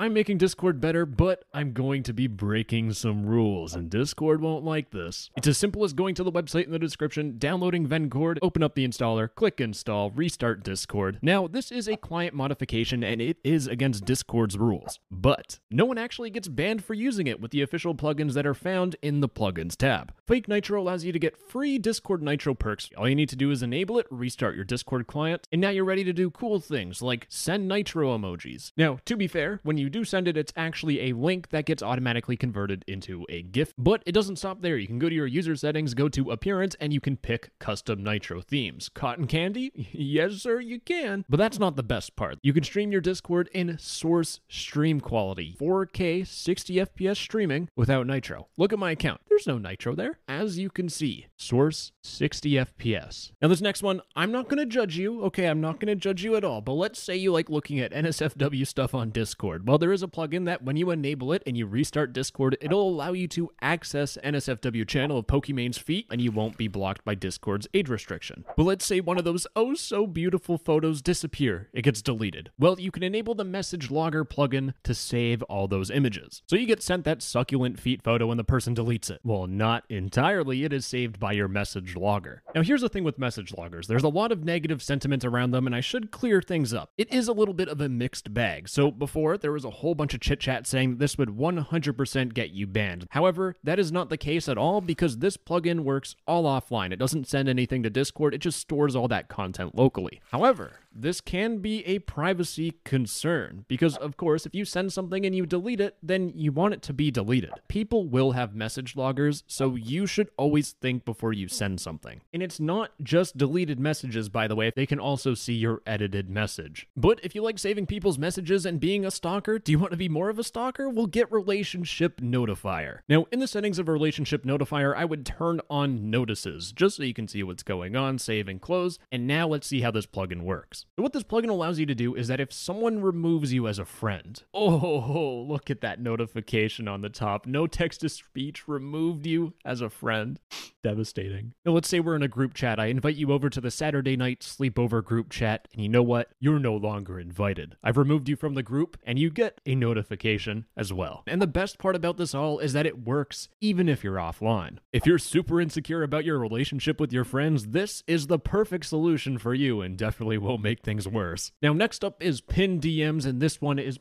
I'm making Discord better, but I'm going to be breaking some rules, and Discord won't like this. It's as simple as going to the website in the description, downloading Vencord, open up the installer, click install, restart Discord. Now, this is a client modification and it is against Discord's rules, but no one actually gets banned for using it with the official plugins that are found in the plugins tab. Fake Nitro allows you to get free Discord Nitro perks. All you need to do is enable it, restart your Discord client, and now you're ready to do cool things like send Nitro emojis. Now, to be fair, when you do send it, it's actually a link that gets automatically converted into a GIF, but it doesn't stop there. You can go to your user settings, go to appearance, and you can pick custom Nitro themes. Cotton candy? yes, sir, you can. But that's not the best part. You can stream your Discord in source stream quality, 4K 60 FPS streaming without Nitro. Look at my account. There's no Nitro there. As you can see, source 60 FPS. Now, this next one, I'm not going to judge you. Okay, I'm not going to judge you at all. But let's say you like looking at NSFW stuff on Discord. Well, there is a plugin that when you enable it and you restart Discord, it'll allow you to access NSFW channel of Pokimane's feet and you won't be blocked by Discord's age restriction. But let's say one of those oh so beautiful photos disappear. It gets deleted. Well, you can enable the message logger plugin to save all those images. So you get sent that succulent feet photo and the person deletes it. Well, not entirely. It is saved by your message logger. Now, here's the thing with message loggers. There's a lot of negative sentiment around them and I should clear things up. It is a little bit of a mixed bag. So before, there was a whole bunch of chit chat saying this would 100% get you banned. However, that is not the case at all because this plugin works all offline. It doesn't send anything to Discord, it just stores all that content locally. However, this can be a privacy concern because, of course, if you send something and you delete it, then you want it to be deleted. People will have message loggers, so you should always think before you send something. And it's not just deleted messages, by the way, they can also see your edited message. But if you like saving people's messages and being a stalker, do you want to be more of a stalker? Well, get Relationship Notifier. Now, in the settings of Relationship Notifier, I would turn on notices just so you can see what's going on, save and close. And now let's see how this plugin works. So what this plugin allows you to do is that if someone removes you as a friend, oh, look at that notification on the top. No text to speech removed you as a friend. Devastating. Now, let's say we're in a group chat. I invite you over to the Saturday night sleepover group chat, and you know what? You're no longer invited. I've removed you from the group, and you get a notification as well. And the best part about this all is that it works even if you're offline. If you're super insecure about your relationship with your friends, this is the perfect solution for you and definitely will make things worse. Now, next up is pin DMs, and this one is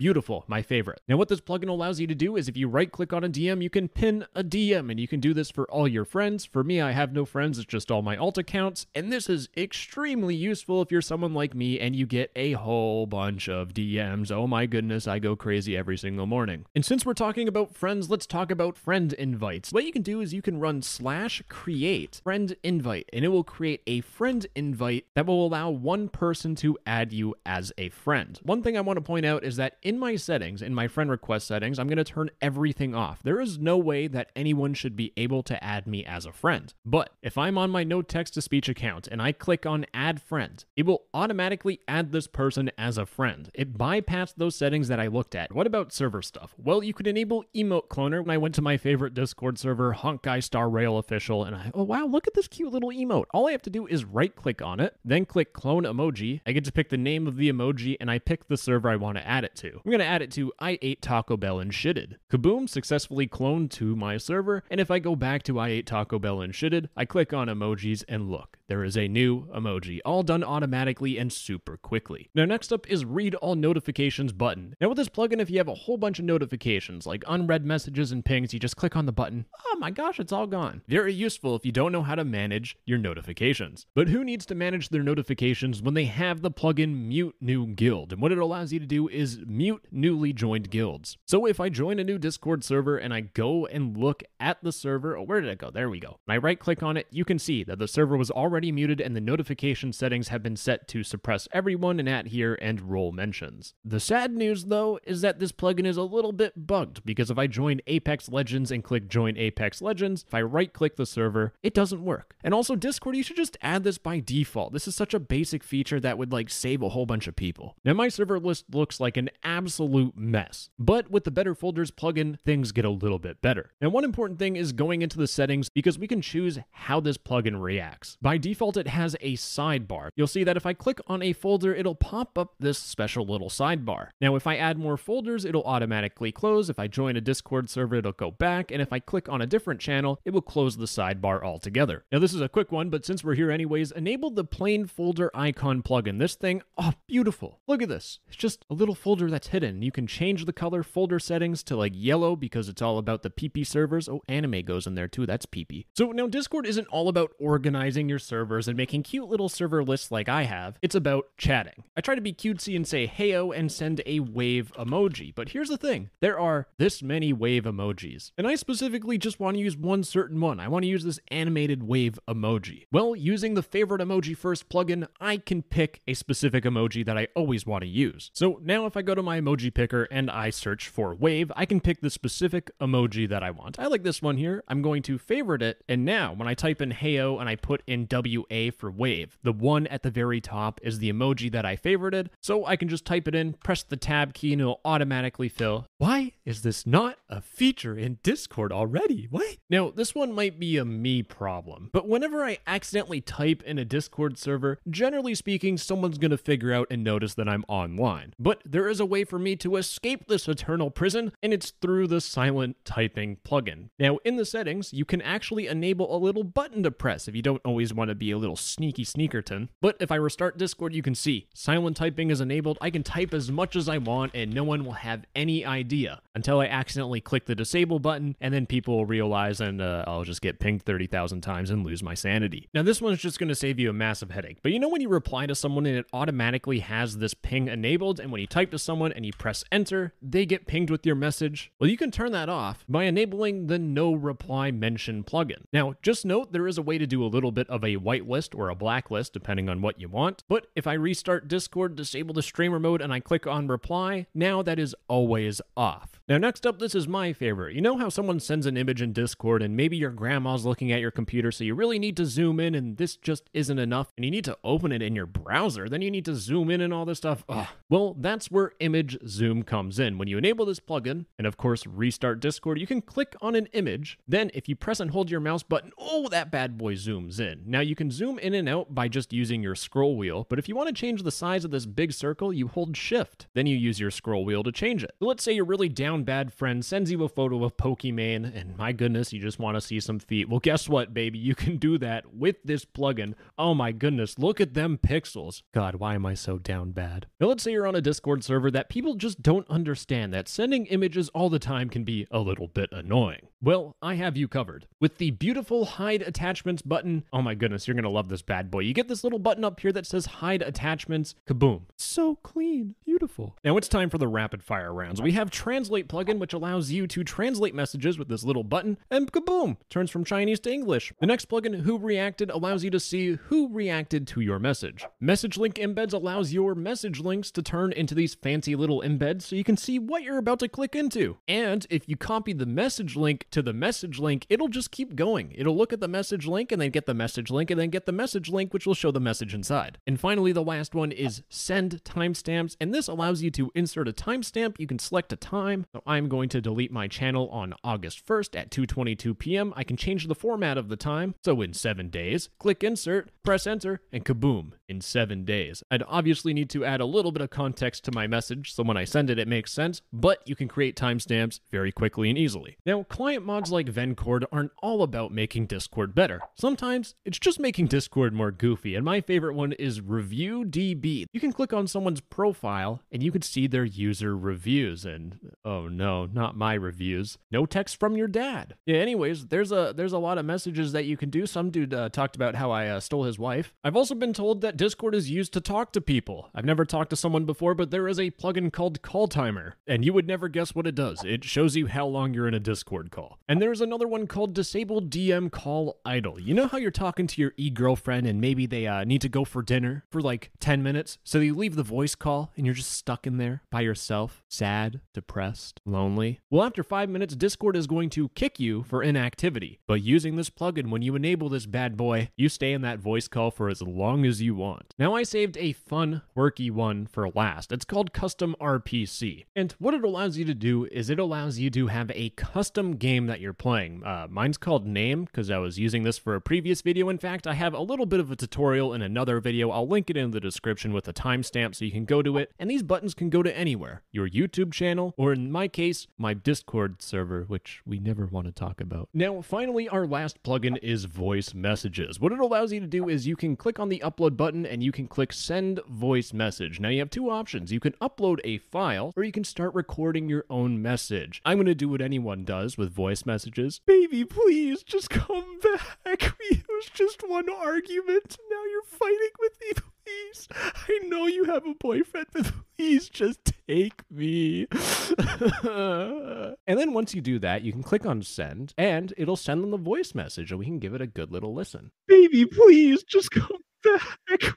Beautiful, my favorite. Now, what this plugin allows you to do is if you right click on a DM, you can pin a DM, and you can do this for all your friends. For me, I have no friends, it's just all my alt accounts, and this is extremely useful if you're someone like me and you get a whole bunch of DMs. Oh my goodness, I go crazy every single morning. And since we're talking about friends, let's talk about friend invites. What you can do is you can run slash create friend invite, and it will create a friend invite that will allow one person to add you as a friend. One thing I want to point out is that in my settings, in my friend request settings, I'm going to turn everything off. There is no way that anyone should be able to add me as a friend. But if I'm on my no text to speech account and I click on add friend, it will automatically add this person as a friend. It bypassed those settings that I looked at. What about server stuff? Well, you could enable emote cloner when I went to my favorite Discord server, Honkai Star Rail Official, and I, oh wow, look at this cute little emote. All I have to do is right click on it, then click clone emoji. I get to pick the name of the emoji and I pick the server I want to add it to. I'm to add it to I ate Taco Bell and shitted. Kaboom successfully cloned to my server, and if I go back to I ate Taco Bell and shitted, I click on emojis and look, there is a new emoji, all done automatically and super quickly. Now, next up is read all notifications button. Now, with this plugin, if you have a whole bunch of notifications like unread messages and pings, you just click on the button. Oh my gosh, it's all gone. Very useful if you don't know how to manage your notifications. But who needs to manage their notifications when they have the plugin Mute New Guild? And what it allows you to do is mute newly joined guilds. So if I join a new Discord server and I go and look at the server, oh, where did it go? There we go. When I right click on it, you can see that the server was already muted and the notification settings have been set to suppress everyone and at here and role mentions. The sad news though is that this plugin is a little bit bugged because if I join Apex Legends and click join Apex Legends, if I right click the server, it doesn't work. And also Discord, you should just add this by default. This is such a basic feature that would like save a whole bunch of people. Now my server list looks like an absolute mess. But with the Better Folders plugin, things get a little bit better. Now, one important thing is going into the settings because we can choose how this plugin reacts. By default, default it has a sidebar. You'll see that if I click on a folder, it'll pop up this special little sidebar. Now, if I add more folders, it'll automatically close. If I join a Discord server, it'll go back. And if I click on a different channel, it will close the sidebar altogether. Now, this is a quick one, but since we're here anyways, enable the plain folder icon plugin. This thing, oh, beautiful. Look at this. It's just a little folder that's hidden. You can change the color folder settings to like yellow because it's all about the PP servers. Oh, anime goes in there too. That's PP. So now Discord isn't all about organizing your servers and making cute little server lists like I have. It's about chatting. I try to be cutesy and say heyo and send a wave emoji. But here's the thing there are this many wave emojis. And I specifically just want to use one certain one. I want to use this animated wave emoji. Well, using the favorite emoji first plugin, I can pick a specific emoji that I always want to use. So now if I go to my emoji picker and I search for wave, I can pick the specific emoji that I want. I like this one here. I'm going to favorite it. And now when I type in heyo and I put in WA for wave, the one at the very top is the emoji that I favorited. So I can just type it in, press the tab key, and it'll automatically fill. Why is this not a feature in Discord already? What? Now, this one might be a me problem, but whenever I accidentally type in a Discord server, generally speaking, someone's gonna figure out and notice that I'm online. But there is a way for me to escape this eternal prison, and it's through the silent typing plugin. Now, in the settings, you can actually enable a little button to press if you don't always want to be a little sneaky sneakerton. But if I restart Discord, you can see silent typing is enabled. I can type as much as I want, and no one will have any idea until I accidentally click the disable button, and then people will realize, and uh, I'll just get pinged 30,000 times and lose my sanity. Now, this one's just going to save you a massive headache. But you know when you reply to someone and it automatically has this ping enabled, and when you type to someone and you press enter, they get pinged with your message? Well, you can turn that off by enabling the no reply mention plugin. Now, just note there is a way to do a little bit of a whitelist or a blacklist, depending on what you want. But if I restart Discord, disable the streamer mode, and I click on reply, now that is always off. Now, next up, this is my favorite. You know how someone sends an image in Discord and maybe your grandma's looking at your computer, so you really need to zoom in and this just isn't enough, and you need to open it in your browser, then you need to zoom in and all this stuff. Ugh. Well, that's where image zoom comes in. When you enable this plugin, and of course restart Discord, you can click on an image. Then, if you press and hold your mouse button, oh, that bad boy zooms in. Now, you can zoom in and out by just using your scroll wheel, but if you want to change the size of this big circle, you hold shift. Then you use your scroll wheel to change it. So let's say your really down bad friend sends you a photo of Pokimane, and my goodness, you just want to see some feet. Well, guess what, baby? You can do that with this plugin. Oh my goodness, look at them pixels. God, why am I so down bad? Now, let's say you're on a Discord server that people just don't understand that sending images all the time can be a little bit annoying. Well, I have you covered. With the beautiful hide attachments button, oh my goodness, you're gonna love this bad boy. You get this little button up here that says hide attachments, kaboom. So clean, beautiful. Now it's time for the rapid fire rounds. We have translate plugin, which allows you to translate messages with this little button, and kaboom, turns from Chinese to English. The next plugin, who reacted, allows you to see who reacted to your message. Message link embeds allows your message links to turn into these fancy little embeds so you can see what you're about to click into. And if you copy the message link to the message link, it'll just keep going. It'll look at the message link and then get the message link and then get the message link, which will show the message inside. And finally, the last one is send timestamps. And this allows you to insert a timestamp. You can select a time. So I'm going to delete my channel on August 1st at 2:22 p.m. I can change the format of the time. So in 7 days, click insert, press enter, and kaboom, in 7 days. I'd obviously need to add a little bit of context to my message so when I send it it makes sense, but you can create timestamps very quickly and easily. Now, client mods like Vencord aren't all about making Discord better. Sometimes it's just making Discord more goofy, and my favorite one is ReviewDB. You can click on someone's profile and you can see their user reviews and oh no, not my reviews. No text from your dad. Yeah, anyways, there's a there's a lot of messages that you can do. Some dude uh, talked about how I uh, stole his wife. I've also been told that Discord is used to talk to people. I've never talked to someone before, but there is a plugin called Call Timer, and you would never guess what it does. It shows you how long you're in a Discord call. And there's another one called Disable DM Call Idle. You know how you're talking to your e girlfriend and maybe they uh, need to go for dinner for like 10 minutes? So you leave the voice call and you're just stuck in there by yourself? Sad, depressed, lonely? Well, after five minutes, Discord is going to kick you for inactivity. But using this plugin, when you enable this bad boy, you stay in that voice call for as long as you want. Now, I saved a fun, quirky one for last. It's called Custom RPC. And what it allows you to do is it allows you to have a custom game that you're playing. Uh, mine's called Name because I was using this for a previous video. In fact, I have a little bit of a tutorial in another video. I'll link it in the description with a timestamp so you can go to it. And these buttons can go to anywhere your YouTube channel, or in my case, my Discord server, which we never want to talk about. Now, finally, our last plugin is voice messages. What it allows you to do is you can click on the upload button and you can click send voice message. Now, you have two options. You can upload a file or you can start recording your own message. I'm going to do what anyone does with voice messages. Baby, please just come back. It was just one argument. Now you're fighting with me. Please. I know you have a boyfriend, but please just take me. and then once you do that, you can click on send and it'll send them the voice message and we can give it a good little listen. Baby, please just come back.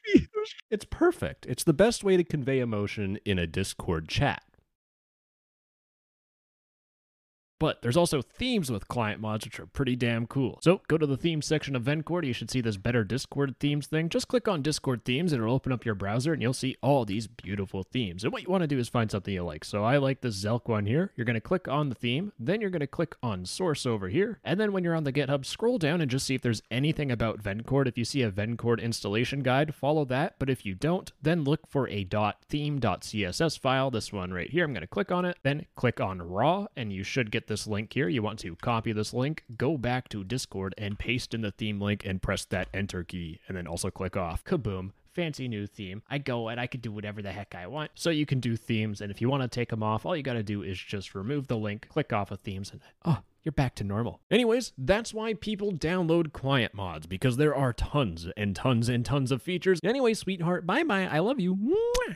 It's perfect. It's the best way to convey emotion in a Discord chat. But there's also themes with client mods, which are pretty damn cool. So go to the themes section of Vencord. You should see this better Discord themes thing. Just click on Discord themes. And it'll open up your browser and you'll see all these beautiful themes. And what you want to do is find something you like. So I like this Zelk one here. You're going to click on the theme. Then you're going to click on source over here. And then when you're on the GitHub, scroll down and just see if there's anything about Vencord. If you see a Vencord installation guide, follow that. But if you don't, then look for a .theme.css file. This one right here. I'm going to click on it. Then click on raw and you should get this link here. You want to copy this link, go back to Discord and paste in the theme link and press that enter key and then also click off. Kaboom fancy new theme. I go and I can do whatever the heck I want. So you can do themes, and if you want to take them off, all you got to do is just remove the link, click off of themes, and oh, you're back to normal. Anyways, that's why people download client mods because there are tons and tons and tons of features. Anyway, sweetheart, bye bye. I love you. Mwah!